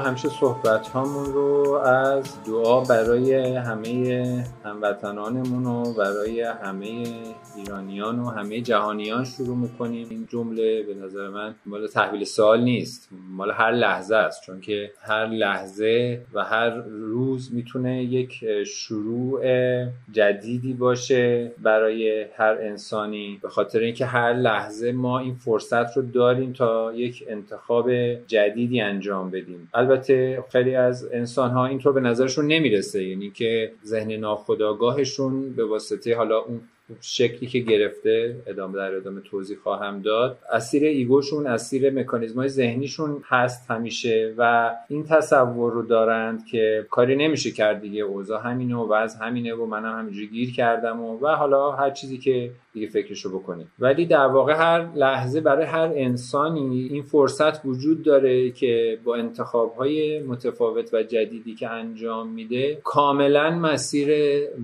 همیشه صحبت هامون رو از دعا برای همه هموطنانمون و برای همه ایرانیان و همه جهانیان شروع می‌کنیم. این جمله به نظر من مال تحویل سوال نیست مال هر لحظه است. چون که هر لحظه و هر روز می‌تونه یک شروع جدیدی باشه برای هر انسانی. به خاطر اینکه هر لحظه ما این فرصت رو داریم تا یک انتخاب جدیدی انجام بدیم. البته خیلی از انسان ها اینطور به نظرشون نمی‌رسه. یعنی که ذهن ناخودآگاهشون به واسطه حالا اون شکلی که گرفته ادامه در ادامه توضیح خواهم داد. اسیر ایگوشون اسیر مکانیزم های ذهنیشون هست همیشه و این تصور رو دارند که کاری نمیشه کرد دیگه. اوضاع همینه و وضع همینه و منم همینجوری گیر کردم و, و حالا هر چیزی که دیگه فکرشو بکنیم ولی در واقع هر لحظه برای هر انسانی این فرصت وجود داره که با انتخاب های متفاوت و جدیدی که انجام میده کاملا مسیر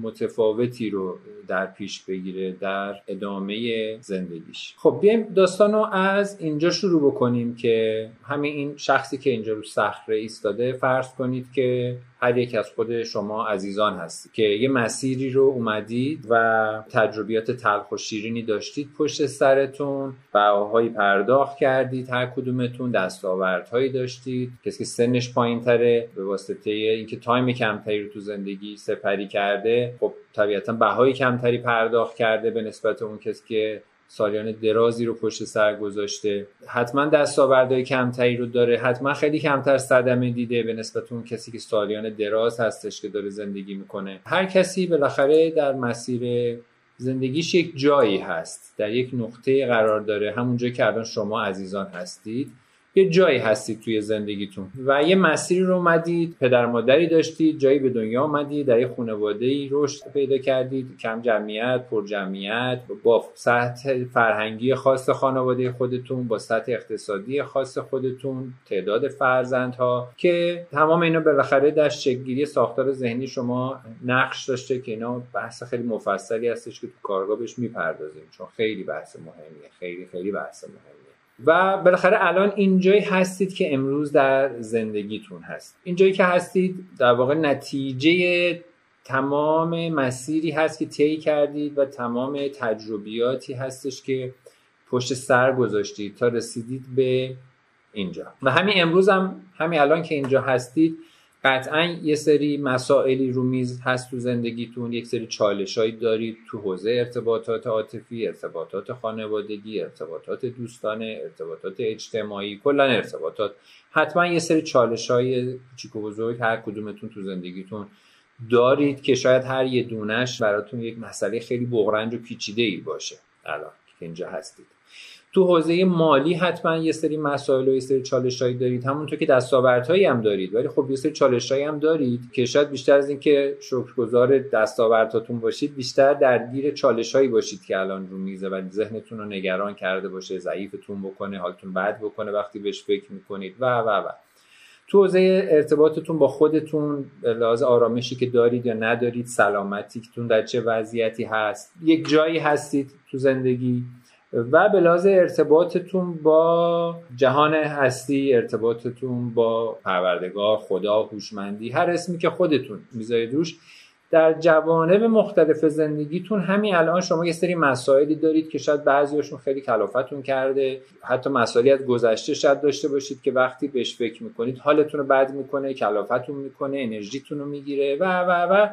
متفاوتی رو در پیش بگیره در ادامه زندگیش. خب بیایم داستان رو از اینجا شروع بکنیم که همین این شخصی که اینجا رو صخره ایستاده فرض کنید که هر یک از خود شما عزیزان هستید که یه مسیری رو اومدید و تجربیات تلخ و شیرینی داشتید پشت سرتون بهاهایی پرداخت کردید هر کدومتون دستاوردهایی داشتید. کسی که سنش پایین تره به واسطه اینکه تایم کمتری رو تو زندگی سپری کرده خب طبیعتا بهای کمتری پرداخت کرده به نسبت اون کسی که سالیان درازی رو پشت سر گذاشته. حتما دستاوردهای کمتری رو داره. حتما خیلی کمتر صدمه دیده به نسبت اون کسی که سالیان دراز هستش که داره زندگی می‌کنه. هر کسی بالاخره در مسیر زندگیش یک جایی هست. در یک نقطه قرار داره. همون جایی که الان شما عزیزان هستید. یه جایی هستید توی زندگیتون و یه مسیری رو اومدید پدر مادری داشتید جایی به دنیا اومدید در یه خانواده ای رشد پیدا کردید کم جمعیت پر جمعیت با سطح فرهنگی خاص خانواده خودتون با سطح اقتصادی خاص خودتون تعداد فرزندها که تمام اینا بالاخره در شکلگیری ساختار ذهنی شما نقش داشته که اینا بحث خیلی مفصلی هستش که تو کارگاه بهش می‌پردازیم چون خیلی بحث مهمیه خیلی خیلی بحث مهمیه. و بالاخره الان اینجایی هستید که امروز در زندگیتون هست. اینجایی که هستید در واقع نتیجه تمام مسیری هست که طی کردید و تمام تجربیاتی هستش که پشت سر گذاشتید تا رسیدید به اینجا. و همین امروز هم همین الان که اینجا هستید قطعا یه سری مسائلی رو میز هست تو زندگیتون. یک سری چالشهایی دارید تو حوزه ارتباطات عاطفی ارتباطات خانوادگی ارتباطات دوستانه ارتباطات اجتماعی کلا ارتباطات. حتما یه سری چالش های کوچیک و بزرگ هر کدومتون تو زندگیتون دارید که شاید هر یه دونش براتون یک مسئله خیلی بغرنج و پیچیده ای باشه. الان که اینجا هستید. تو حوزه مالی حتما یه سری مسائل و یه سری چالشهایی دارید. همونطور که دستاوردهایی هم دارید. ولی خب یه سری چالشهایی هم دارید که شاید بیشتر از اینکه شکرگزار دستاوردهاتون باشید بیشتر درگیر چالشهایی باشید که الان رو میزه و ذهنتون رو نگران کرده باشه ضعیفتون بکنه حالتون بد بکنه وقتی بهش فکر می‌کنید. و و و. تو حوزه ارتباطتون با خودتون لحاظ آرامشی که دارید یا ندارید سلامتیتون در چه وضعیتی هست؟ یک جایی هستید تو زندگی؟ و به ارتباطتون با جهان هستی ارتباطتون با پروردگار خدا هوشمندی هر اسمی که خودتون می‌ذارید روش در جوانب مختلف زندگیتون همین الان شما یه سری مسائلی دارید که شاید بعضیاشون خیلی کلافتون کرده. حتی مسائلی از گذشته شاید داشته باشید که وقتی بهش فکر می‌کنید حالتون رو بد می‌کنه کلافتون می‌کنه انرژیتون رو می‌گیره و و و.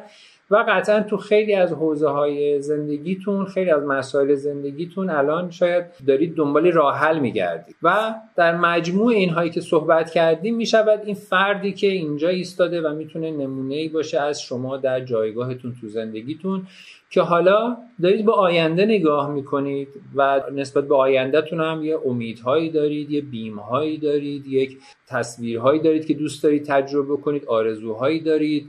و قطعا تو خیلی از حوزه های زندگیتون خیلی از مسائل زندگیتون الان شاید دارید دنبال راه حل میگردید. و در مجموع اینهایی که صحبت کردیم می‌شود این فردی که اینجا ایستاده و می‌تونه نمونه ای باشه از شما در جایگاهتون تو زندگیتون که حالا دارید به آینده نگاه می‌کنید و نسبت به آیندهتون هم یه امیدهایی دارید یه بیمهایی دارید یک تصویرهایی دارید که دوست دارید تجربه کنید آرزوهایی دارید.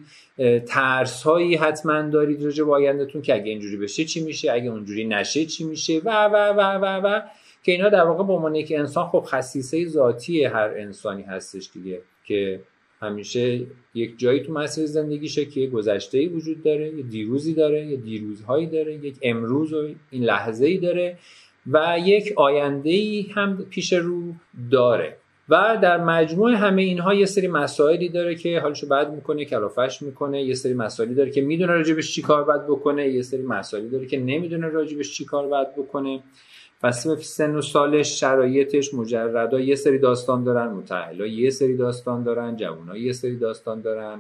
ترس هایی حتما دارید راجع به آیندهتون که اگه اینجوری بشه چی میشه؟ اگه اونجوری نشه چی میشه؟ و و و و و که اینا در واقع به عنوان یک انسان خب خصیصه ذاتی هر انسانی هستش دیگه که همیشه یک جایی تو مسیر زندگیشه که گذشته ای وجود داره یه دیروزی داره یه دیروزهایی داره یک امروز و این لحظه ای داره و یک آینده ای هم پیش رو داره. و در مجموع همه اینها یه سری مسائلی داره که حالشو بعد می‌کنه کلافش می‌کنه یه سری مسائلی داره که می‌دونه راجبش چی کار باید بکنه یه سری مسائلی داره که نمی‌دونه راجبش چی کار باید بکنه. پس به سن و سالش شرایطش مجردا یه سری داستان دارن متعهلا یه سری داستان دارن جوونا یه سری داستان دارن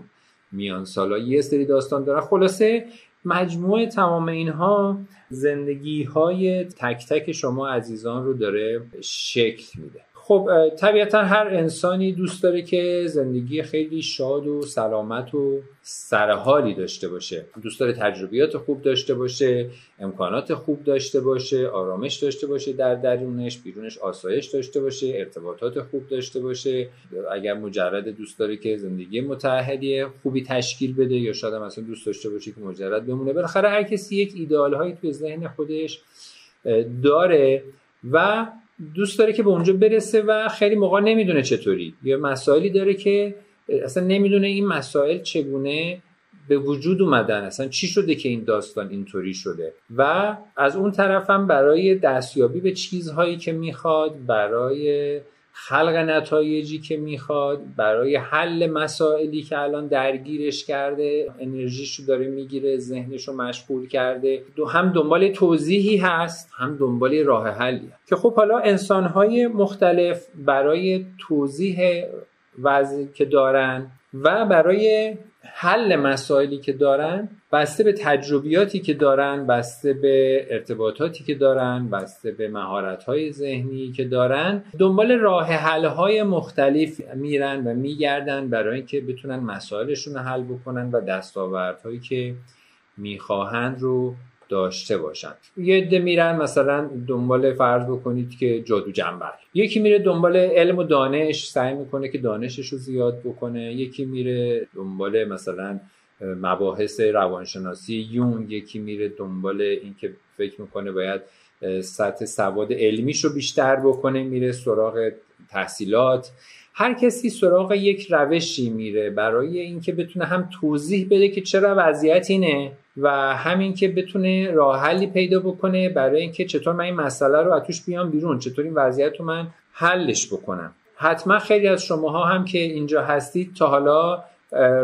میان سالا یه سری داستان دارن. خلاصه مجموع تمام اینها زندگی های تک تک شما عزیزان رو داره شکل میده. خب طبیعتا هر انسانی دوست داره که زندگی خیلی شاد و سلامت و سرحالی داشته باشه. دوست داره تجربیات خوب داشته باشه امکانات خوب داشته باشه آرامش داشته باشه در درونش بیرونش آسایش داشته باشه ارتباطات خوب داشته باشه. اگر مجرد دوست داره که زندگی متحدی خوبی تشکیل بده یا شاید مثلا دوست داشته باشه که مجرد بمونه. بالاخره هر کسی یک ایدئال هایی تو ذهن خودش داره و دوست داره که به اونجا برسه و خیلی موقع نمی‌دونه چطوری. یا مسائلی داره که اصلا نمی‌دونه این مسائل چگونه به وجود اومدن. اصلا چی شده که این داستان اینطوری شده؟ و از اون طرفم برای دستیابی به چیزهایی که می‌خواد برای خلق نتایجی که می‌خواد برای حل مسائلی که الان درگیرش کرده انرژیش رو داره می‌گیره ذهنش رو مشغول کرده. دو هم دنبال توضیحی هست هم دنبال راه حلی که خب حالا انسانهای مختلف برای توضیح وضعی که دارن و برای حل مسائلی که دارن بسته به تجربیاتی که دارن بسته به ارتباطاتی که دارن بسته به مهارت‌های ذهنی که دارن دنبال راه حل‌های مختلف میرن و میگردن برای اینکه بتونن مسائلشون رو حل بکنن و دستاوردهایی که می‌خواهند رو داشته باشن. یه عده میرن مثلا دنبال فرض بکنید که جادو جنبل. یکی میره دنبال علم و دانش سعی می‌کنه که دانشش رو زیاد بکنه. یکی میره دنبال مثلا مباحث روانشناسی. یون یکی میره دنبال اینکه فکر می‌کنه باید سطح سواد علمیش رو بیشتر بکنه. میره سراغ تحصیلات. هر کسی سراغ یک روشی میره برای اینکه بتونه هم توضیح بده که چرا وضعیت اینه و همین که بتونه راه حلی پیدا بکنه برای اینکه چطور من این مسئله رو از بیام بیرون چطور این وضعیت رو من حلش بکنم. حتما خیلی از شماها هم که اینجا هستید تا حالا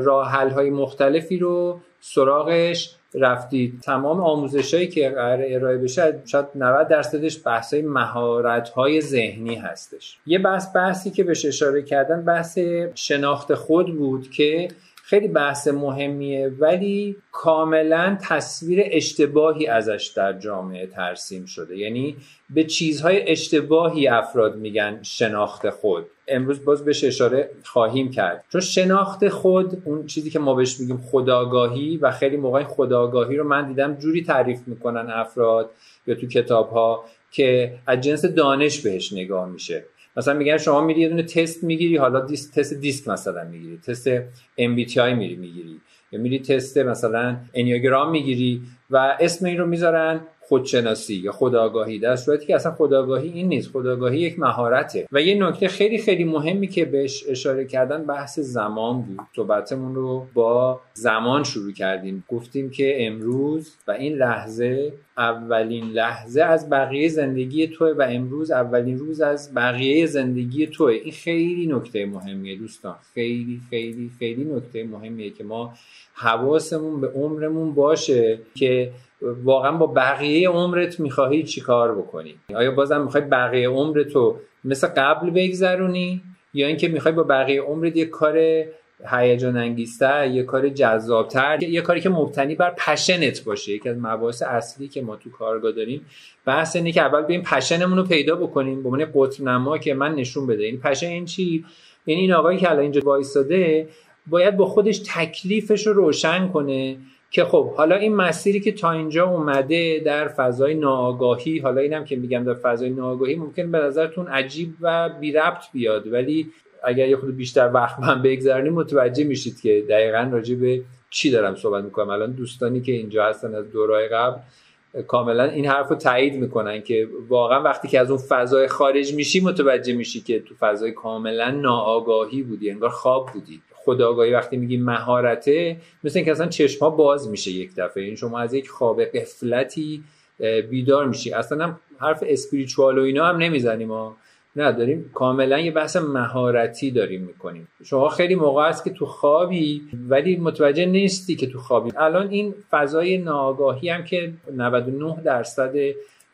راه های مختلفی رو سراغش رفتید. تمام آموزش هایی که قرار ارائه بشه شاید 90 درصدش بحث های مهارت های ذهنی هستش. یه بحث بحثی که بهش اشاره کردن بحث شناخت خود بود که خیلی بحث مهمیه ولی کاملا تصویر اشتباهی ازش در جامعه ترسیم شده. یعنی به چیزهای اشتباهی افراد میگن شناخت خود. امروز باز بهش اشاره خواهیم کرد. چون شناخت خود اون چیزی که ما بهش میگیم خداگاهی و خیلی موقع خداگاهی رو من دیدم جوری تعریف می‌کنن افراد یا تو کتاب ها که از جنس دانش بهش نگاه میشه. مثلا میگن شما میری یه دونه تست می‌گیری حالا دیست، تست دیسک مثلا می‌گیری تست MBTI میری می‌گیری. یا میری تست مثلا انیاگرام می‌گیری و اسم این رو می‌ذارن خودشناسی یا خداگاهی در صورتی که اصلا خداگاهی این نیست. خداگاهی یک مهارته. و یه نکته خیلی خیلی مهمی که بهش اشاره کردن بحث زمان بود. صحبتمون رو با زمان شروع کردیم. گفتیم که امروز و این لحظه اولین لحظه از بقیه زندگی توه و امروز اولین روز از بقیه زندگی توه. این خیلی نکته مهمیه دوستان. خیلی خیلی خیلی نکته مهمیه که ما حواسمون به عمرمون باشه که واقعا با بقیه عمرت می‌خواهی چیکار بکنی؟ آیا بازم می‌خوای بقیه عمرتو مثل قبل بگذرونی؟ یا اینکه می‌خوای با بقیه عمرت یه کار هیجان انگیزتر یه کار جذابتر یه کاری که مبتنی بر پشنت باشه؟ یکی از مباحث اصلی که ما تو کارگاه داریم بحث اینه که اول این پشنمون رو پیدا بکنیم. به عنوان قطب نما که من نشون بده. این پشن این چی؟ یعنی این آقایی که الان اینجا وایساده باید با خودش تکلیفش رو روشن کنه. که خب حالا این مسیری که تا اینجا اومده در فضای ناآگاهی حالا اینم که میگم در فضای ناآگاهی ممکن به نظرتون عجیب و بی ربط بیاد ولی اگر یه خود بیشتر وقت من بگذارنیم متوجه میشید که دقیقا راجع به چی دارم صحبت می‌کنم. الان دوستانی که اینجا هستن از دورای قبل کاملا این حرف رو تایید می‌کنن که واقعا وقتی که از اون فضای خارج میشی متوجه میشی که تو فضای کاملا ناآگاهی بودی انگار خواب بودی. خداگاهی وقتی میگی مهارته مثل اینکه اصلا چشم ها باز میشه یک دفعه. این شما از یک خواب قفلتی بیدار میشی. اصلا هم حرف اسپریچوال و اینا هم نمی‌زنیم ما. نه داریم کاملا یه بحث مهارتی داریم می‌کنیم. شما خیلی موقع است که تو خوابی ولی متوجه نیستی که تو خوابی. الان این فضای ناآگاهی هم که 99 درصد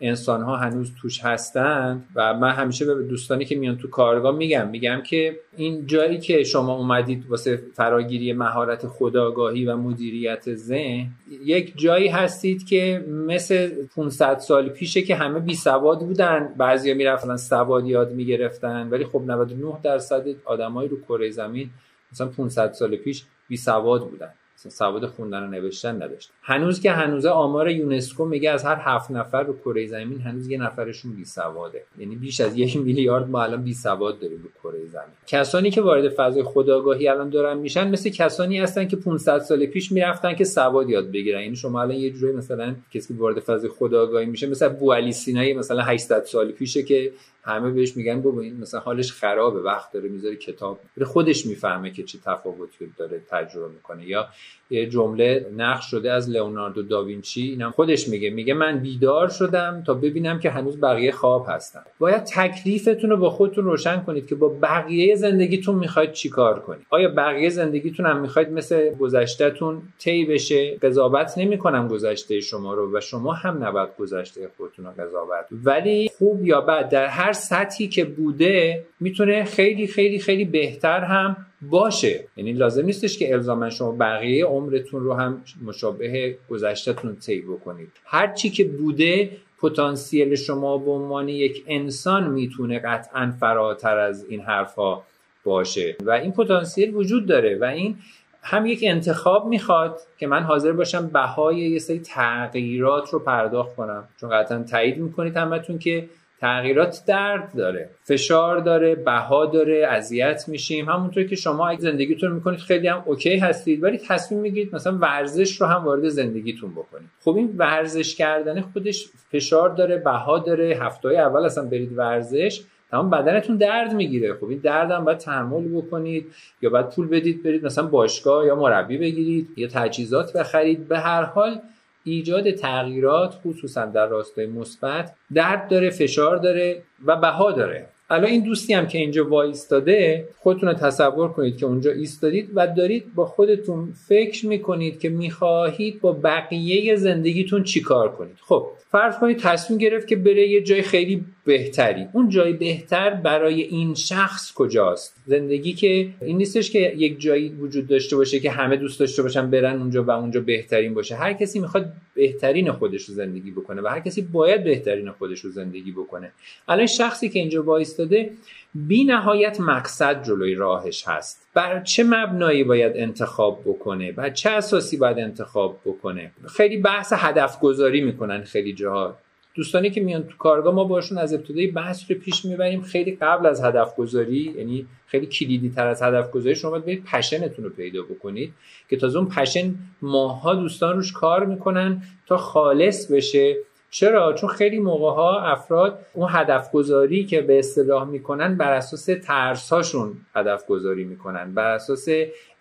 انسان ها هنوز توش هستند و من همیشه به دوستانی که میان تو کارگاه میگم میگم که این جایی که شما اومدید واسه فراگیری مهارت خداگاهی و مدیریت ذهن یک جایی هستید که مثل 500 سال پیشه که همه بی سواد بودن. بعضیا می‌رفتن سواد یاد می‌گرفتن ولی خب 99 درصد آدمایی رو کره زمین مثلا 500 سال پیش بی سواد بودن. سواد خوندن و نوشتن نداشت. هنوز که هنوز آمار یونسکو میگه از هر هفت نفر رو کره زمین هنوز یه نفرشون بی سواده. یعنی بیش از یک میلیارد ما الان بی سواد داریم رو کره زمین. کسانی که وارد فضای خداگاهی الان دارن میشن مثل کسانی هستن که 500 سال پیش می‌رفتن که سواد یاد بگیرن. یعنی شما الان یه جوری مثلا کسی که وارد فضای خداگاهی میشه مثلا بو علی سینایی مثلا 800 سال پیشه که همه بهش میگن بابا این مثلا حالش خرابه وقت داره می‌ذاره کتاب. خودش می‌فهمه که چه تفاوتی داره تجربه می‌کنه. یا یه جمله نقش شده از لئوناردو داوینچی. اینم خودش میگه. میگه من بیدار شدم تا ببینم که هنوز بقیه خواب هستن. باید تکلیفتون رو با خودتون روشن کنید که با بقیه زندگیتون می‌خواید چیکار کنید. آیا بقیه زندگیتون هم می‌خواید مثل گذشتهتون طی بشه؟ قضاوت نمی‌کنم گذشته شما رو و شما هم نباید گذشته خودتون رو قضاوت. ولی خوب یا بد در هر سطحی که بوده می‌تونه خیلی خیلی خیلی بهتر هم باشه. یعنی لازم نیستش که الزاما شما بقیه عمرتون رو هم مشابه گذشتهتون طی بکنید. هر چی که بوده پتانسیل شما به عنوان یک انسان می‌تونه قطعا فراتر از این حرفها باشه. و این پتانسیل وجود داره و این هم یک انتخاب می‌خواد که من حاضر باشم بهای یه سری تغییرات رو پرداخت کنم. چون قطعا تایید می‌کنید همتون که تغییرات درد داره فشار داره بها داره اذیت میشیم. همونطور که شما اگه زندگیتون می‌کنید خیلی هم اوکی هستید ولی تصمیم می‌گیرید مثلا ورزش رو هم وارد زندگیتون بکنید. خب این ورزش کردن خودش فشار داره بها داره هفته اول اصلا برید ورزش تمام بدنتون درد می‌گیره. خب این درد هم باید تحمل بکنید یا باید پول بدید برید مثلا باشگاه یا مربی بگیرید یا تجهیزات بخرید. به هر حال ایجاد تغییرات خصوصا در راستای مثبت درد داره فشار داره و بها داره. الان این دوستی هم که اینجا وایستاده خودتون رو تصور کنید که اونجا ایستادید و دارید با خودتون فکر می‌کنید که می‌خواهید با بقیه زندگیتون چیکار کنید. خب فرض کنید تصمیم گرفت که بره یه جای خیلی بهتری. اون جای بهتر برای این شخص کجاست؟ زندگی که این نیستش که یک جایی وجود داشته باشه که همه دوست داشته باشن برن اونجا و اونجا بهترین باشه. هر کسی می‌خواد بهترین خودش رو زندگی بکنه و هر کسی باید بهترین خودش رو زندگی بکنه. الان شخصی که اینجا وایستاده بی نهایت مقصد جلوی راهش هست. بر چه مبنایی باید انتخاب بکنه؟ بر چه اساسی باید انتخاب بکنه؟ خیلی بحث هدف گذاری می‌کنن خیلی جاها. دوستانی که میان تو کارگاه ما باشون از ابتدای بحث رو پیش می‌بریم. خیلی قبل از هدف گذاری یعنی خیلی کلیدی تر از هدف گذاری شما باید پشنتون رو پیدا بکنید که تازه اون پشن ماها دوستان روش کار می‌کنن تا خالص بشه چرا؟ چون خیلی موقع ها افراد اون هدف گذاری که به اصطلاح می‌کنن بر اساس ترس هاشون هدف گذاری می‌کنن بر اساس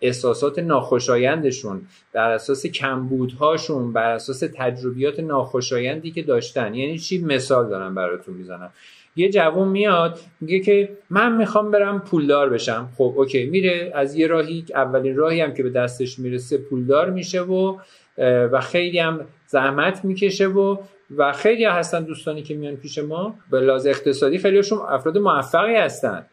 احساسات ناخوشایندشون بر اساس کمبودهاشون بر اساس تجربیات ناخوشایندی که داشتن. یعنی چی؟ مثال دارم براتون می‌زنم. یه جوون میاد میگه که من می‌خوام برم پولدار بشم. خب اوکی میره. از یه راهی اولین راهی هم که به دستش می‌رسه پولدار میشه و و خیلی هم زحمت می‌کشه و و خیلی هستن دوستانی که میان پیش ما. به لحاظ اقتصادی خیلیشون افراد موفقی هستن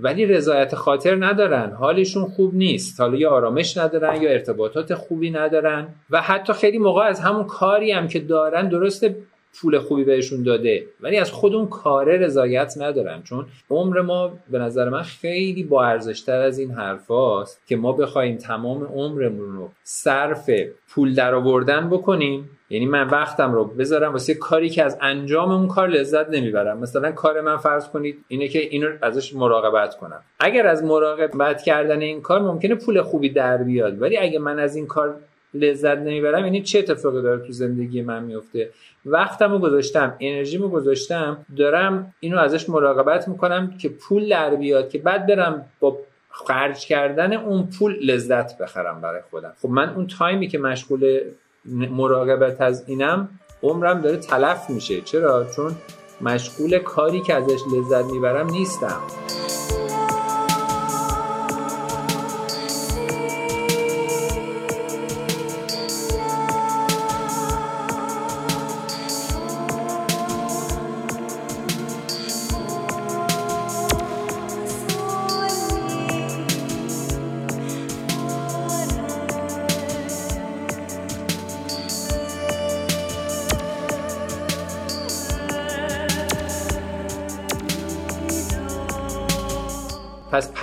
ولی رضایت خاطر ندارن. حالشون خوب نیست. حالا یا آرامش ندارن یا ارتباطات خوبی ندارن. و حتی خیلی موقع از همون کاری هم که دارن درسته پول خوبی بهشون داده. ولی از خود اون کاره رضایت ندارن. چون عمر ما به نظر من خیلی با ارزشتر از این حرفاست که ما بخوایم تمام عمرمون رو صرف پول درآوردن بکنیم. یعنی من وقتم رو بذارم واسه کاری که از انجام اون کار لذت نمی‌برم. مثلا کار من فرض کنید اینه که اینو ازش مراقبت کنم. اگر از مراقبت کردن این کار ممکنه پول خوبی در بیاد. ولی اگه من از این کار لذت نمی‌برم. یعنی چه اتفاقی داره تو زندگی من میفته؟ وقتم رو گذاشتم انرژی رو گذاشتم دارم اینو ازش مراقبت می‌کنم که پول در بیاد که بعد برم با خرج کردن اون پول لذت بخرم برای خودم. خب من اون تایمی که مشغول مراقبت از اینم عمرم داره تلف میشه. چرا؟ چون مشغول کاری که ازش لذت می‌برم نیستم.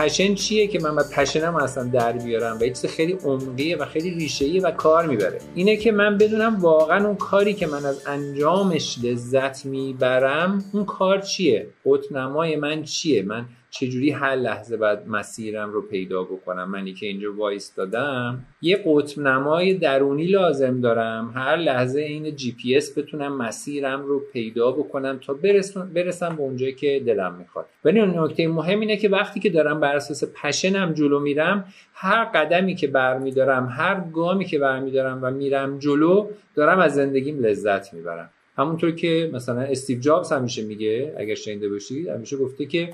passion چیه که من باید passion م اصلا در بیارم و چیز خیلی عمقیه و خیلی ریشه‌ایه و کار می‌بره. اینه که من بدونم واقعا اون کاری که من از انجامش لذت می‌برم اون کار چیه؟ قطب نمای من چیه؟ من چجوری هر لحظه باید مسیرم رو پیدا بکنم؟ منی که اینجا وایسادم یه قطب نمای درونی لازم دارم. هر لحظه این جی پی اس بتونم مسیرم رو پیدا بکنم تا برسم, برسم به اونجایی که دلم می‌خواد. ولی نکته مهم اینه که وقتی که دارم بر اساس پشنم جلو میرم هر قدمی که برمیدارم هر گامی که برمیدارم و میرم جلو دارم از زندگیم لذت می‌برم. همونطور که مثلا استیو جابز همیشه میگه اگر شنیده باشید همیشه گفته که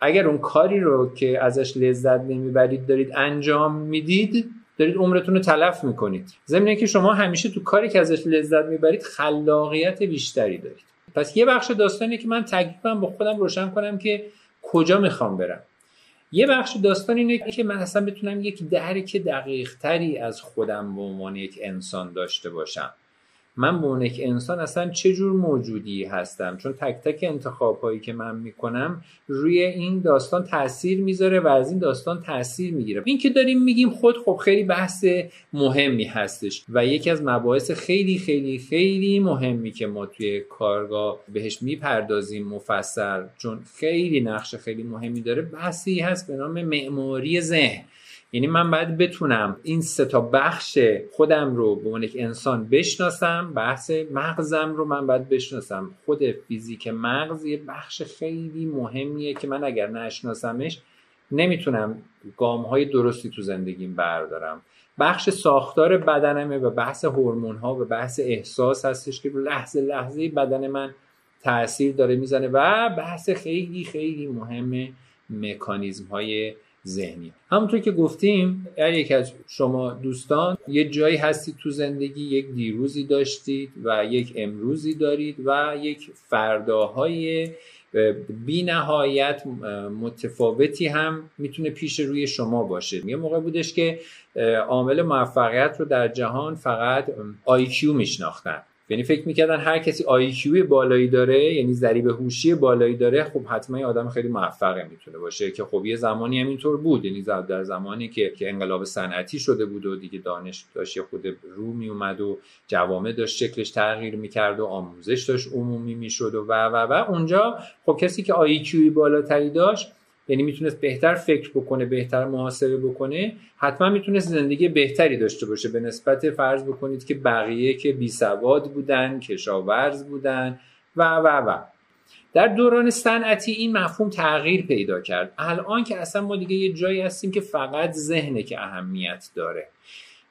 اگر اون کاری رو که ازش لذت نمی‌برید دارید انجام می‌دید دارید عمرتون رو تلف می‌کنید. ضمن که شما همیشه تو کاری که ازش لذت می‌برید خلاقیت بیشتری دارید. پس یه بخش داستانی که من تقریبا با خودم روشن کنم که کجا می‌خوام برم. یه بخش داستان اینه که من اصلا بتونم یک درک دقیق تری از خودم به عنوان یک انسان داشته باشم. من به عنوان یک انسان اصلا چه جور موجودی هستم؟ چون تک تک انتخاب هایی که من می‌کنم روی این داستان تاثیر می‌ذاره و از این داستان تاثیر می‌گیره. این که داریم میگیم خود خب خیلی بحث مهمی هستش و یکی از مباحث خیلی خیلی خیلی مهمی که ما توی کارگاه بهش می‌پردازیم مفصل چون خیلی نقش خیلی مهمی داره بحثی هست به نام معماری ذهن. یعنی من باید بتونم این سه تا بخش خودم رو به عنوان یک انسان بشناسم بحث مغزم رو من باید بشناسم. خود فیزیک مغز یه بخش خیلی مهمیه که من اگر نشناسمش نمی‌تونم گام های درستی تو زندگیم بردارم. بخش ساختار بدنمه و بحث هورمون ها و بحث احساس هستش که لحظه لحظه بدن من تاثیر داره می‌زنه و بحث خیلی خیلی مهم مکانیزم های ذهنی. همونطور که گفتیم اگر یکی از شما دوستان یه جایی هستید تو زندگی یک دیروزی داشتید و یک امروزی دارید و یک فرداهای بی نهایت متفاوتی هم می‌تونه پیش روی شما باشه. یه موقع بودش که عامل موفقیت رو در جهان فقط IQ میشناختن. یعنی فکر می‌کردن هر کسی آیکیو بالایی داره یعنی ذریب هوشی بالایی داره خب حتما یه آدم خیلی موفقه می‌تونه باشه که خب یه زمانی هم اینطور بود. یعنی در زمانی که که انقلاب صنعتی شده بود و دیگه دانش داشت خود رو میومد و جوامع داشت شکلش تغییر می‌کرد و آموزش داشت عمومی می‌شد و و و و. اونجا خب کسی که آیکیوی بالاتری داشت یعنی می‌تونست بهتر فکر بکنه بهتر محاسبه بکنه حتما می‌تونست زندگی بهتری داشته باشه. به نسبت فرض بکنید که بقیه که بی سواد بودن کشاورز بودن و و و. در دوران صنعتی این مفهوم تغییر پیدا کرد. الان که اصلا ما دیگه یه جایی هستیم که فقط ذهنه که اهمیت داره.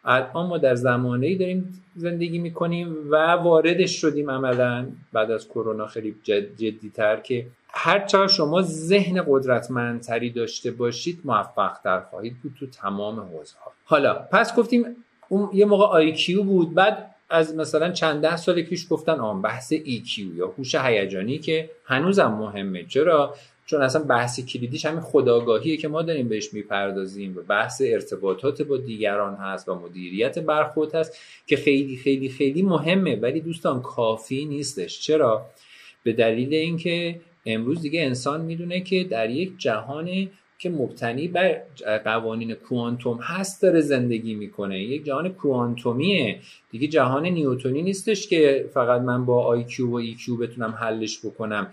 الان ما در زمانه ای داریم زندگی می‌کنیم و واردش شدیم عملا. بعد از کرونا خیلی جدیتر که هر شما ذهن قدرتمندتری داشته باشید موفقتر خواهید بود تو تمام حوزه ها حالا پس گفتیم اون یه موقع IQ بود بعد از مثلا چند ده سال پیش گفتن آن بحث EQ یا هوش هیجانی که هنوزم مهمه. چرا؟ چون اصلا بحث کلیدیش همین خودآگاهیه که ما داریم بهش می‌پردازیم. و بحث ارتباطات با دیگران هست و مدیریت برخورد هست که خیلی خیلی خیلی مهمه. ولی دوستان کافی نیستش. چرا؟ به دلیل اینکه امروز دیگه انسان می‌دونه که در یک جهان که مبتنی بر قوانین کوانتوم هست داره زندگی می‌کنه. یک جهان کوانتومیه. دیگه جهان نیوتونی نیستش که فقط من با IQ و EQ بتونم حلش بکنم.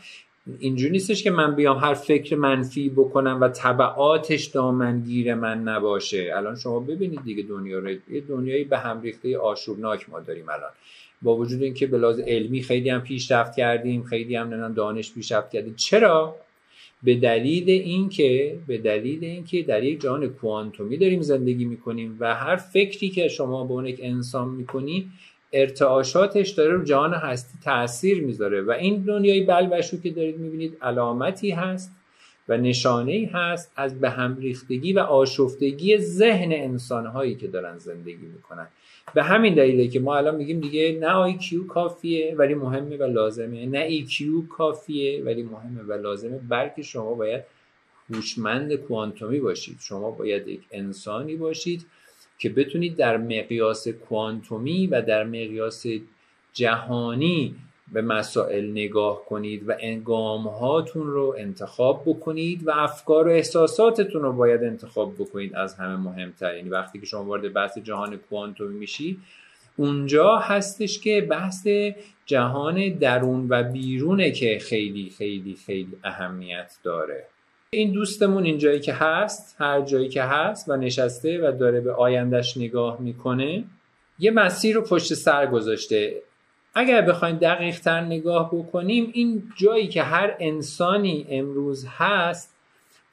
اینجوری نیستش که من بیام هر فکر منفی بکنم و تبعاتش دامنگیر من نباشه. الان شما ببینید دیگه دنیا رو. یه دنیایی به هم ریخته آشوبناک ما داریم الان. با وجود اینکه به لحاظ علمی خیلی هم پیشرفت کردیم خیلی هم نمی‌دونم دانش پیشرفت کردیم. چرا؟ به دلیل اینکه به دلیل اینکه در یک جهان کوانتومی داریم زندگی می‌کنیم و هر فکری که شما به اون یک انسان می‌کنی ارتعاشاتش داره رو جهان هستی تاثیر می‌ذاره و این دنیای بلبشو که دارید می‌بینید علامتی هست و نشانه هست از به هم ریختگی و آشفتگی ذهن انسانهایی که دارن زندگی می‌کنن. به همین دلیله که ما الان میگیم دیگه نه IQ کافیه ولی مهمه و لازمه نه EQ کافیه ولی مهمه و لازمه. بلکه شما باید هوشمند کوانتومی باشید. شما باید یک انسانی باشید که بتونید در مقیاس کوانتومی و در مقیاس جهانی به مسائل نگاه کنید و اقدام هاتون رو انتخاب بکنید و افکار و احساساتتون رو باید انتخاب بکنید از همه مهمتر. یعنی وقتی که شما وارد بحث جهان کوانتومی میشی اونجا هستش که بحث جهان درون و بیرونه که خیلی خیلی خیلی اهمیت داره. این دوستمون اینجایی که هست هر جایی که هست و نشسته و داره به آیندهش نگاه می‌کنه یه مسیر رو پشت سر گذاشته. اگر بخوایم دقیق تر نگاه بکنیم این جایی که هر انسانی امروز هست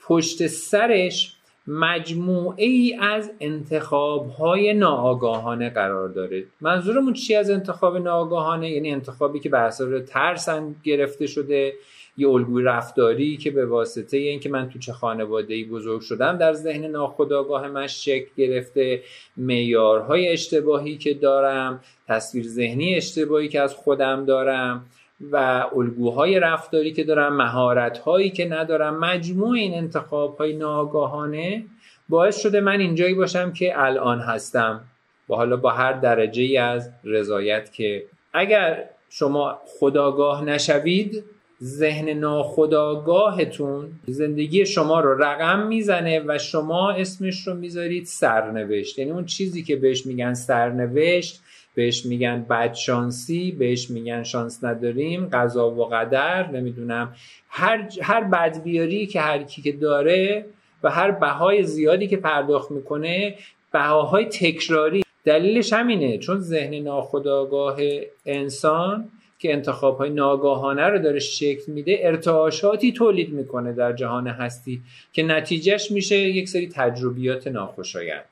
پشت سرش مجموعه ای از انتخاب های ناآگاهانه قرار داره. منظورمون چی از انتخاب ناآگاهانه؟ یعنی انتخابی که بر اساس ترس گرفته شده یه الگوی رفتاری که به واسطه اینکه من تو چه خانواده ای بزرگ شدم در ذهن ناخودآگاه من شکل گرفته معیارهای اشتباهی که دارم تصویر ذهنی اشتباهی که از خودم دارم و الگوهای رفتاری که دارم مهارتهایی که ندارم مجموع این انتخاب های ناگاهانه باعث شده من اینجایی باشم که الان هستم. با حالا با هر درجه ای از رضایت که اگر شما خداگاه نشوید ذهن ناخداگاهتون زندگی شما رو رقم می‌زنه و شما اسمش رو می‌ذارید سرنوشت. یعنی اون چیزی که بهش میگن سرنوشت بهش میگن بدشانسی بهش میگن شانس نداریم قضا و قدر نمی‌دونم هر هر بدبیاری که هر کی که داره و هر بهای زیادی که پرداخت می‌کنه بهاهای تکراری. دلیلش همینه چون ذهن ناخداگاه انسان که انتخاب های ناگاهانه رو داره شکل میده ارتعاشاتی تولید می‌کنه در جهان هستی که نتیجهش میشه یک سری تجربیات ناخوشایند.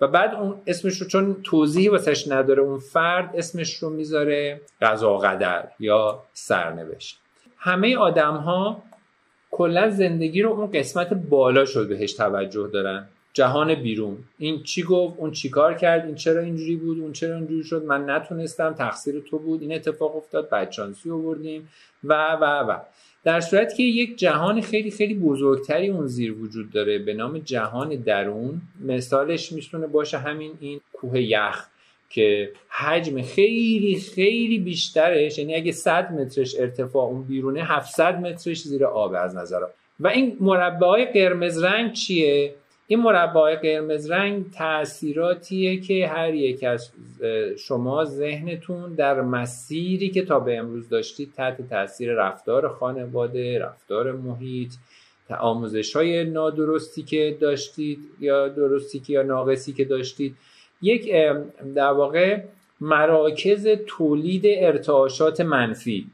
و بعد اون اسمش رو چون توضیحی واسش نداره اون فرد اسمش رو می‌ذاره قضا قدر یا سرنوشت. همه آدم ها کلا زندگی رو اون قسمت بالا شد بهش توجه دارن. جهان بیرون. این چی گفت؟ اون چی کار کرد؟ این چرا اینجوری بود؟ اون چرا اینجوری شد؟ من نتونستم تقصیر تو بود. این اتفاق افتاد بچانسی آوردیم و و و. در صورت که یک جهان خیلی خیلی بزرگتری اون زیر وجود داره به نام جهان درون مثالش می‌تونه باشه همین این کوه یخ که حجم خیلی خیلی بیشترش یعنی اگه 100 مترش ارتفاع اون بیرونه 700 مترش زیر آب از نظر. و این مربع های قرمز رنگ چیه؟ این مربع قرمز رنگ تاثیراتیه که هر یک از شما ذهنتون در مسیری که تا به امروز داشتید تحت تاثیر رفتار خانواده رفتار محیط آموزش های نادرستی که داشتید یا درستی که یا ناقصی که داشتید. یک در واقع مراکز تولید ارتعاشات منفی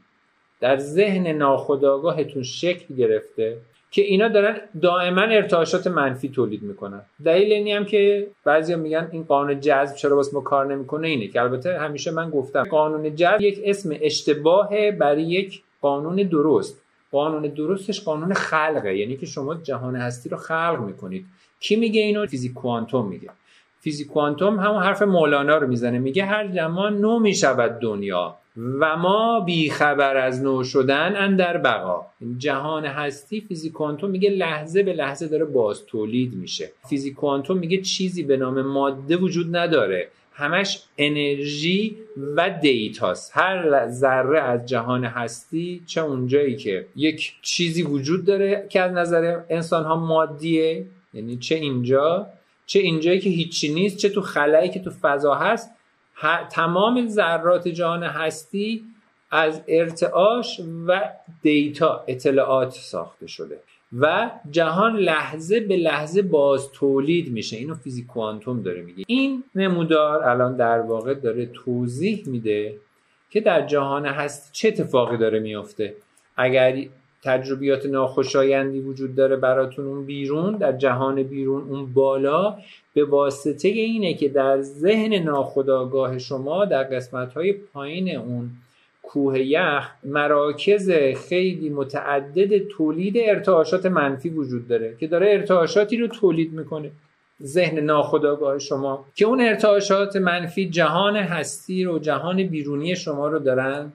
در ذهن ناخودآگاهتون شکل گرفته. که اینا دارن دائما ارتعاشات منفی تولید می‌کنن. دلیل اینی هم که بعضیا میگن این قانون جذب چرا واسه ما کار نمی‌کنه اینه که البته همیشه من گفتم قانون جذب یک اسم اشتباه برای یک قانون درست. قانون درستش قانون خلقه یعنی که شما جهان هستی رو خلق می‌کنید. کی میگه اینو؟ فیزیک کوانتوم میگه. فیزیک کوانتوم همون حرف مولانا رو می‌زنه. میگه هر زمان نو می‌شود دنیا. و ما بیخبر از نو شدن اندر بقا. جهان هستی فیزیک کوانتوم میگه لحظه به لحظه داره باز تولید میشه. فیزیک کوانتوم میگه چیزی به نام ماده وجود نداره. همش انرژی و دیتاست. هر ذره از جهان هستی چه اونجایی که یک چیزی وجود داره که از نظر انسان ها مادیه یعنی چه اینجا؟ چه اینجایی که هیچی نیست چه تو خلایی که تو فضا هست تمام ذرات جهان هستی از ارتعاش و دیتا اطلاعات ساخته شده و جهان لحظه به لحظه باز تولید میشه. اینو فیزیک کوانتوم داره میگه. این نمودار الان در واقع داره توضیح میده که در جهان هستی چه اتفاقی داره میافته اگر تجربیات ناخوشایندی وجود داره براتون اون بیرون در جهان بیرون اون بالا به واسطه اینه که در ذهن ناخودآگاه شما در قسمت های پایین اون کوه یخ مراکز خیلی متعدد تولید ارتعاشات منفی وجود داره که داره ارتعاشاتی رو تولید می‌کنه. ذهن ناخودآگاه شما که اون ارتعاشات منفی جهان هستی رو جهان بیرونی شما رو دارن.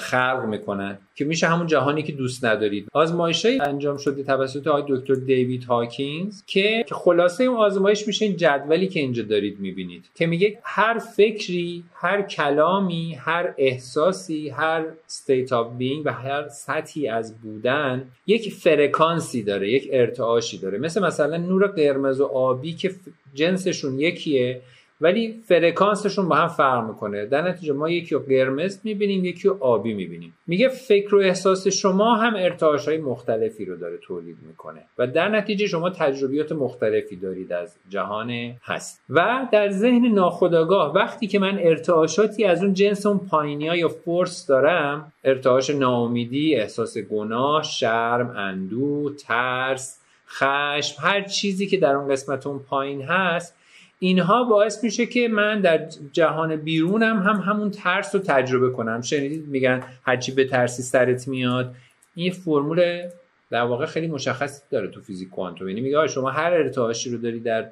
خلق می‌کنن که میشه همون جهانی که دوست ندارید. آزمایشی انجام شده توسط آقای دکتر دیوید هاکینز که خلاصه اون آزمایش میشه این جدولی که اینجا دارید می‌بینید که میگه هر فکری هر کلامی هر احساسی هر state of being و هر سطحی از بودن یک فرکانسی داره یک ارتعاشی داره. مثل مثلا نور قرمز و آبی که جنسشون یکیه ولی فرکانسشون با هم فرق می‌کنه. در نتیجه ما یکی رو قرمز می‌بینیم یکی رو آبی می‌بینیم. میگه فکر و احساس شما هم ارتعاش های مختلفی رو داره تولید می‌کنه و در نتیجه شما تجربیات مختلفی دارید از جهان هست. و در ذهن ناخودآگاه وقتی که من ارتعاشاتی از اون جنس اون پایینی ها یا فورس دارم ارتعاش ناامیدی احساس گناه شرم اندو ترس خشم هر چیزی که در اون قسمت اون پایین هست اینها باعث میشه که من در جهان بیرونم هم همون ترس رو تجربه کنم. شنیدید؟ میگن هرچی به ترسی سرت میاد. این فرمول در واقع خیلی مشخص داره تو فیزیک کوانتوم. یعنی میگه شما هر ارتعاشی رو داری در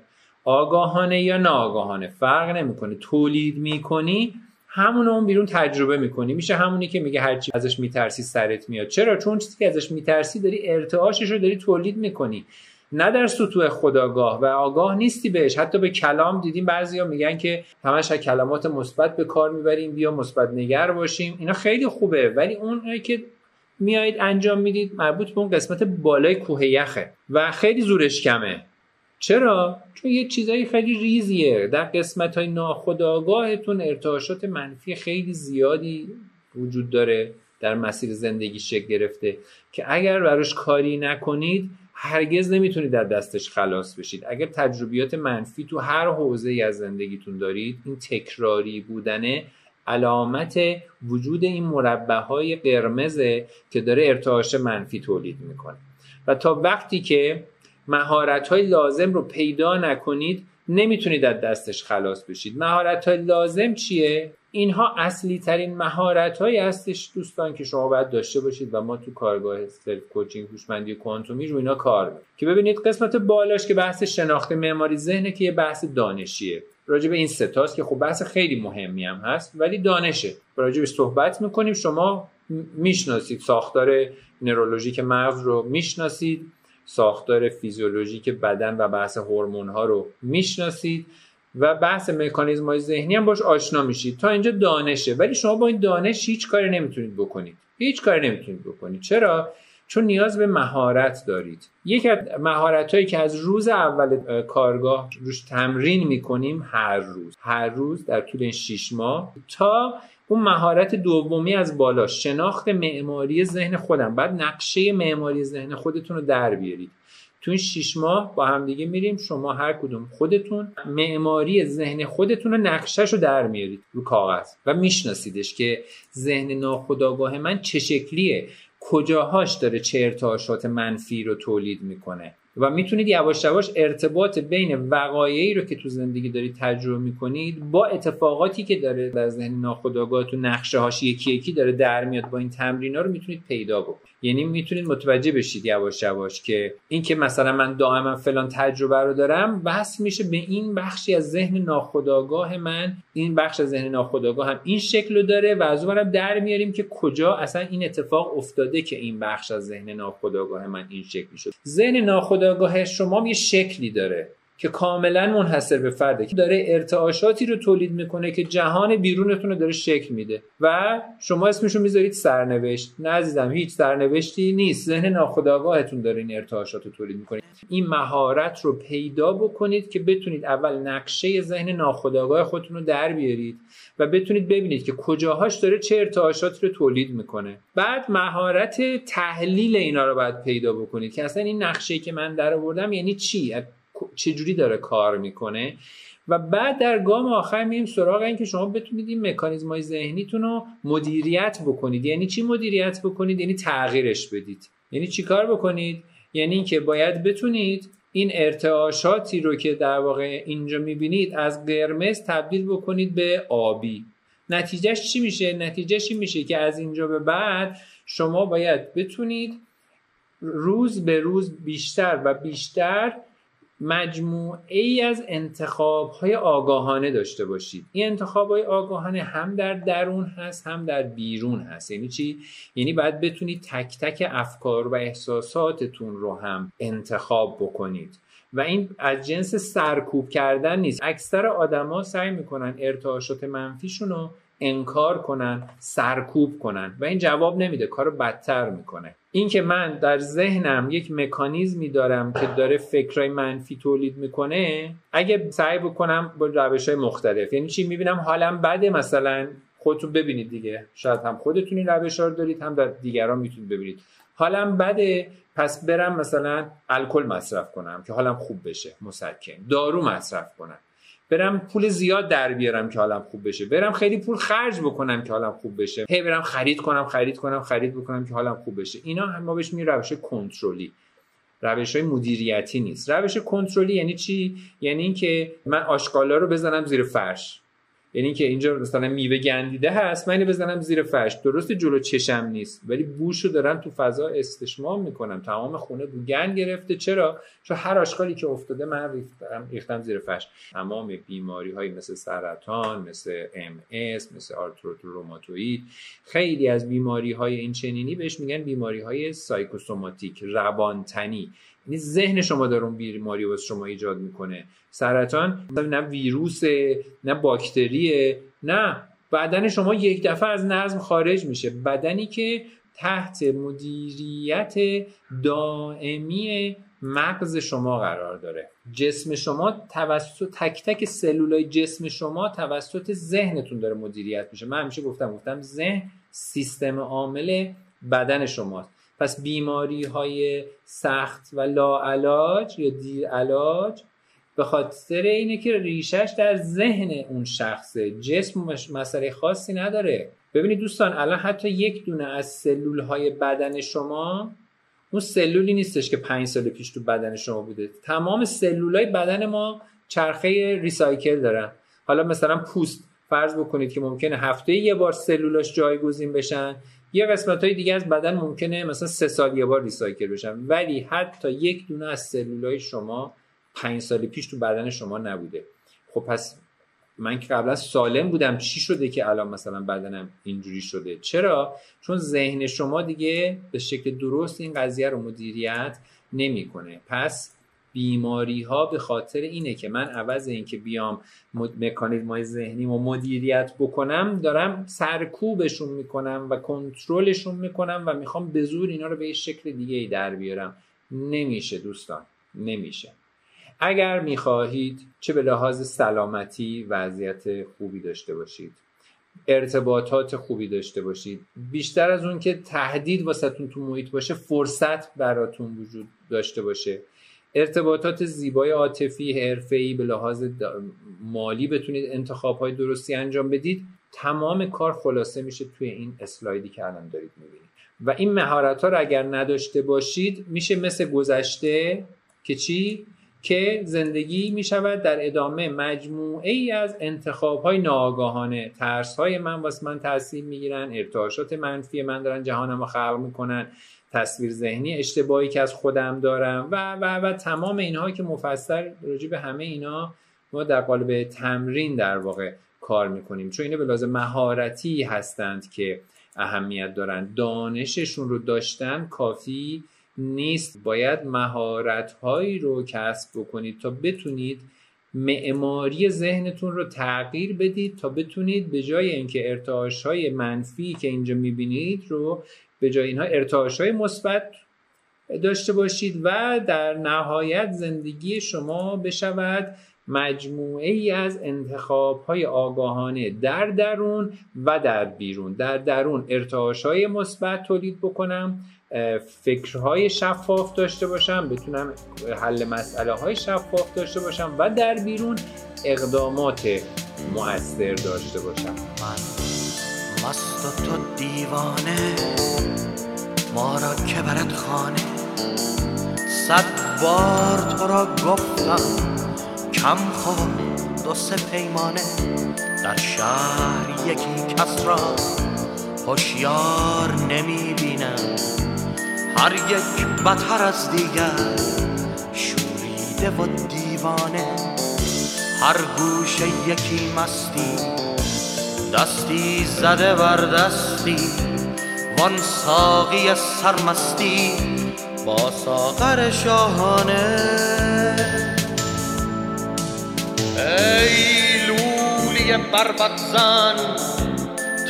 آگاهانه یا ناآگاهانه فرق نمی‌کنه. تولید می‌کنی همون اون بیرون تجربه می‌کنی. میشه همونی که میگه هرچی ازش میترسی سرت میاد. چرا؟ چون چیزی که ازش میترسی داری ارتعاشش رو داری تولید می‌کنی. نه در سطوح خداگاه و آگاه نیستی بهش. حتی به کلام دیدیم بعضیا میگن که همش کلمات مثبت به کار می‌بریم بیا مثبت نگر باشیم. اینا خیلی خوبه. ولی اون که میایید انجام می‌دید مربوط به اون قسمت بالای کوه یخه و خیلی زورش کمه. چرا؟ چون یه چیزایی خیلی ریزیه. در قسمت های ناخداگاهتون ارتعاشات منفی خیلی زیادی وجود داره در مسیر زندگی شکل گرفته که اگر براش کاری نکنید هرگز نمی‌تونید در دستش خلاص بشید. اگر تجربیات منفی تو هر حوزه ای از زندگیتون دارید این تکراری بودنه علامت وجود این مربع های قرمزه که داره ارتعاش منفی تولید می‌کنه. و تا وقتی که مهارت های لازم رو پیدا نکنید نمی‌تونید از دستش خلاص بشید. مهارت های لازم چیه؟ اینها اصلی ترین مهارت هایی هستش دوستان که شما باید داشته باشید و ما تو کارگاه سلف کوچینگ هوشمندی کوانتومی رو اینا کار می‌کنیم که ببینید قسمت بالاش که بحث شناخت معماری ذهنه که یه بحث دانشیه. راجع به این ستاست که خب بحث خیلی مهمی هم هست ولی دانشه. راجع به صحبت می‌کنیم شما می‌شناسید. ساختار نرولوژیک مغز رو می‌شناسید. ساختار فیزیولوژیک بدن و بحث هورمون ها رو می‌شناسید و بحث مکانیزم های ذهنی هم باش آشنا میشید. تا اینجا دانشه. ولی شما با این دانش هیچ کاری نمی‌تونید بکنید. هیچ کاری نمی‌تونید بکنید. چرا؟ چون نیاز به مهارت دارید. یکی از مهارت هایی که از روز اول کارگاه روش تمرین می‌کنیم هر روز. هر روز در طول این شیش ماه تا اون مهارت دومی از بالا شناخت معماری ذهن خودم. بعد نقشه معماری ذهن خودتون رو در بیارید. تو این شیش ماه با همدیگه میریم. شما هر کدوم خودتون معماری ذهن خودتون رو نقشش رو در میارید رو کاغذ و میشناسیدش که ذهن ناخودآگاه من چه شکلیه کجاهاش داره چه ارتعاشات منفی رو تولید می‌کنه. و می‌تونید یواش یواش ارتباط بین وقایعی رو که تو زندگی دارید تجربه می‌کنید با اتفاقاتی که داره در ذهن ناخودآگاه تو نقشه هاش یکی یکی داره در میاد با این تمرین ها رو می‌تونید پیدا بکنید. یعنی می‌تونید متوجه بشید یواش یواش که این که مثلا من دائما فلان تجربه رو دارم بس میشه به این بخشی از ذهن ناخودآگاه من این بخش از ذهن ناخودآگاه هم این شکل رو داره و از اون در میاریم که کجا اصلا این اتفاق افتاده که این بخش از ذهن ناخودآگاه من این شکلی شد. ذهن ناخودآگاه شما یه شکلی داره. که کاملا منحصر به فرده که داره ارتعاشاتی رو تولید می‌کنه که جهان بیرونتون رو داره شکل میده. و شما اسمشو می‌ذارید سرنوشت. نه عزیزم هیچ سرنوشتی نیست. ذهن ناخودآگاهتون داره این ارتعاشات رو تولید می‌کنه. این مهارت رو پیدا بکنید که بتونید اول نقشه ذهن ناخودآگاه خودتون رو در بیارید و بتونید ببینید که کجاهاش داره چه ارتعاشاتی رو تولید می‌کنه. بعد مهارت تحلیل اینا رو باید پیدا بکنید که اصلا این نقشه که من در آوردم یعنی چی؟ چجوری داره کار می‌کنه. و بعد در گام آخر میریم سراغ این که شما بتونید این مکانیزم های ذهنیتون رو مدیریت بکنید. یعنی چی مدیریت بکنید؟ یعنی تغییرش بدید. یعنی چیکار بکنید؟ یعنی اینکه باید بتونید این ارتعاشاتی رو که در واقع اینجا می‌بینید از قرمز تبدیل بکنید به آبی. نتیجهش چی میشه؟ نتیجهش این میشه که از اینجا به بعد شما باید بتونید روز به روز بیشتر و بیشتر مجموعه ای از انتخاب های آگاهانه داشته باشید. این انتخاب های آگاهانه هم در درون هست هم در بیرون هست. یعنی چی؟ یعنی باید بتونید تک تک افکار و احساساتتون رو هم انتخاب بکنید. و این از جنس سرکوب کردن نیست. اکثر آدما سعی می‌کنن ارتعاشات منفیشون رو انکار کنن سرکوب کنن. و این جواب نمیده کارو بدتر می‌کنه. اینکه من در ذهنم یک مکانیزمی دارم که داره فکرای منفی تولید می‌کنه اگه سعی بکنم با روش های مختلف. یعنی چی؟ می‌بینم حالم بده مثلا. خودتون ببینید دیگه. شاید هم خودتون این روش رو دارید هم در دیگران می‌تونید ببینید. حالم بده پس برم مثلا الکل مصرف کنم که حالم خوب بشه مسکن. دارو مصرف کنم. برم پول زیاد در بیارم که حالم خوب بشه. برم خیلی پول خرج بکنم که حالم خوب بشه. هی برم خرید کنم خرید کنم خرید بکنم که حالم خوب بشه. اینا هم ما بهش میگیم روش کنترلی. روش های مدیریتی نیست. روش کنترلی یعنی چی؟ یعنی اینکه من آشغالا رو بزنم زیر فرش. یعنی که اینجا مثلا میوه گندیده هست من اینو بزنم زیر فرش. درست جلو چشم نیست ولی بوشو دارم تو فضا استشمام می‌کنم. تمام خونه بو گند گرفته. چرا؟ چون هر آشغالی که افتاده من ریختم, ریختم زیر فرش. تمام بیماری های مثل سرطان مثل MS مثل آرتریت روماتوئید خیلی از بیماری های این چنینی بهش میگن بیماری های psychosomatic روان تنی. یعنی ذهن شما داره اون بیماری واسه شما ایجاد می‌کنه. سرطان نه ویروس نه باکتریه نه. بدن شما یک دفعه از نظم خارج میشه. بدنی که تحت مدیریت دائمی مغز شما قرار داره. جسم شما توسط تک تک سلولای جسم شما توسط ذهنتون داره مدیریت میشه. من همیشه گفتم گفتم ذهن سیستم عامل بدن شماست. پس بیماری های سخت و لاعلاج یا دیر علاج به خاطر اینه که ریشش در ذهن اون شخصه. جسم مسئله خاصی نداره. ببینید دوستان الان حتی یک دونه از سلول های بدن شما اون سلولی نیستش که پنج سال پیش تو بدن شما بوده. تمام سلول های بدن ما چرخه ریسایکل دارن. حالا مثلا پوست فرض بکنید که ممکنه هفته یه بار سلولاش جایگزین بشن. یه قسمت های دیگه از بدن ممکنه مثلا سه سال یه بار ریسایکل بشن ولی حتی یک دونه از سلولای شما پنج سال پیش تو بدن شما نبوده. خب پس من که قبلا سالم بودم چی شده که الان مثلا بدنم اینجوری شده. چرا؟ چون ذهن شما دیگه به شکل درست این قضیه رو مدیریت نمی‌کنه. پس بیماری ها به خاطر اینه که من عوض اینکه بیام مکانیزم های ذهنی و مدیریت بکنم دارم سرکوبشون می‌کنم و کنترلشون می‌کنم و می‌خوام به زور اینا رو به یه شکل دیگه ای در بیارم. نمیشه دوستان نمیشه. اگر می‌خواهید چه به لحاظ سلامتی وضعیت خوبی داشته باشید ارتباطات خوبی داشته باشید بیشتر از اون که تهدید واسهتون تو محیط باشه فرصت براتون وجود داشته باشه. ارتباطات زیبای عاطفی حرفه‌ای به لحاظ مالی بتونید انتخاب های درستی انجام بدید. تمام کار خلاصه میشه توی این اسلایدی که الان دارید می‌بینید. و این مهارت ها رو اگر نداشته باشید میشه مثل گذشته که چی؟ که زندگی می شود در ادامه مجموعه ای از انتخاب های ناآگاهانه. ترس های من واسه من تاثیر می‌گیرن ارتعاشات منفی من دارن جهانم رو خلق می‌کنن. تصویر ذهنی اشتباهی که از خودم دارم و و و تمام اینها که مفصل راجع به همه اینا ما در قالب تمرین در واقع کار می‌کنیم. چون اینا به لازم مهارتی هستند که اهمیت دارن. دانششون رو داشتن کافی نیست. باید مهارت هایی رو کسب بکنید تا بتونید معماری ذهنتون رو تغییر بدید تا بتونید به جای اینکه ارتعاش های منفی که اینجا می‌بینید رو به جای اینها ارتعاش های مثبت داشته باشید و در نهایت زندگی شما بشود. مجموعه ای از انتخاب های آگاهانه در درون و در بیرون. در درون ارتعاش های مثبت تولید بکنم فکرهای شفاف داشته باشم بتونم حل مسئله های شفاف داشته باشم و در بیرون اقدامات مؤثر داشته باشم. مست تو دیوانه ما را که برد خانه. صد بار تو را گفتم کم خواه دو سه پیمانه. در شهر یکی کس را هوشیار نمی بینم هر یک بتر از دیگر شوریده و دیوانه. هر گوشه یکی مستی دستی زده بر دستی وان ساقی سرمستی با ساغر شاهانه. ای لولی بربت زن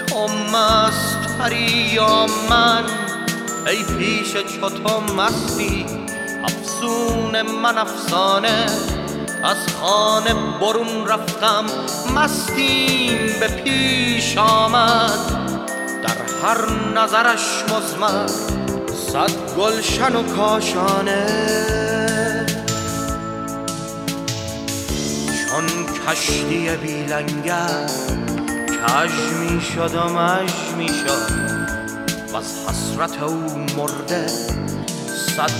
تو مستری یا من؟ ای پیش چو تو مستی افسون من افسانه. از خانه برون رفتم مستیم به پیش آمد. در هر نظرش مزمر صد گلشن و کاشانه. چون کشتی بیلنگر کج می شد و مج می شد و از حسرت او مرده صد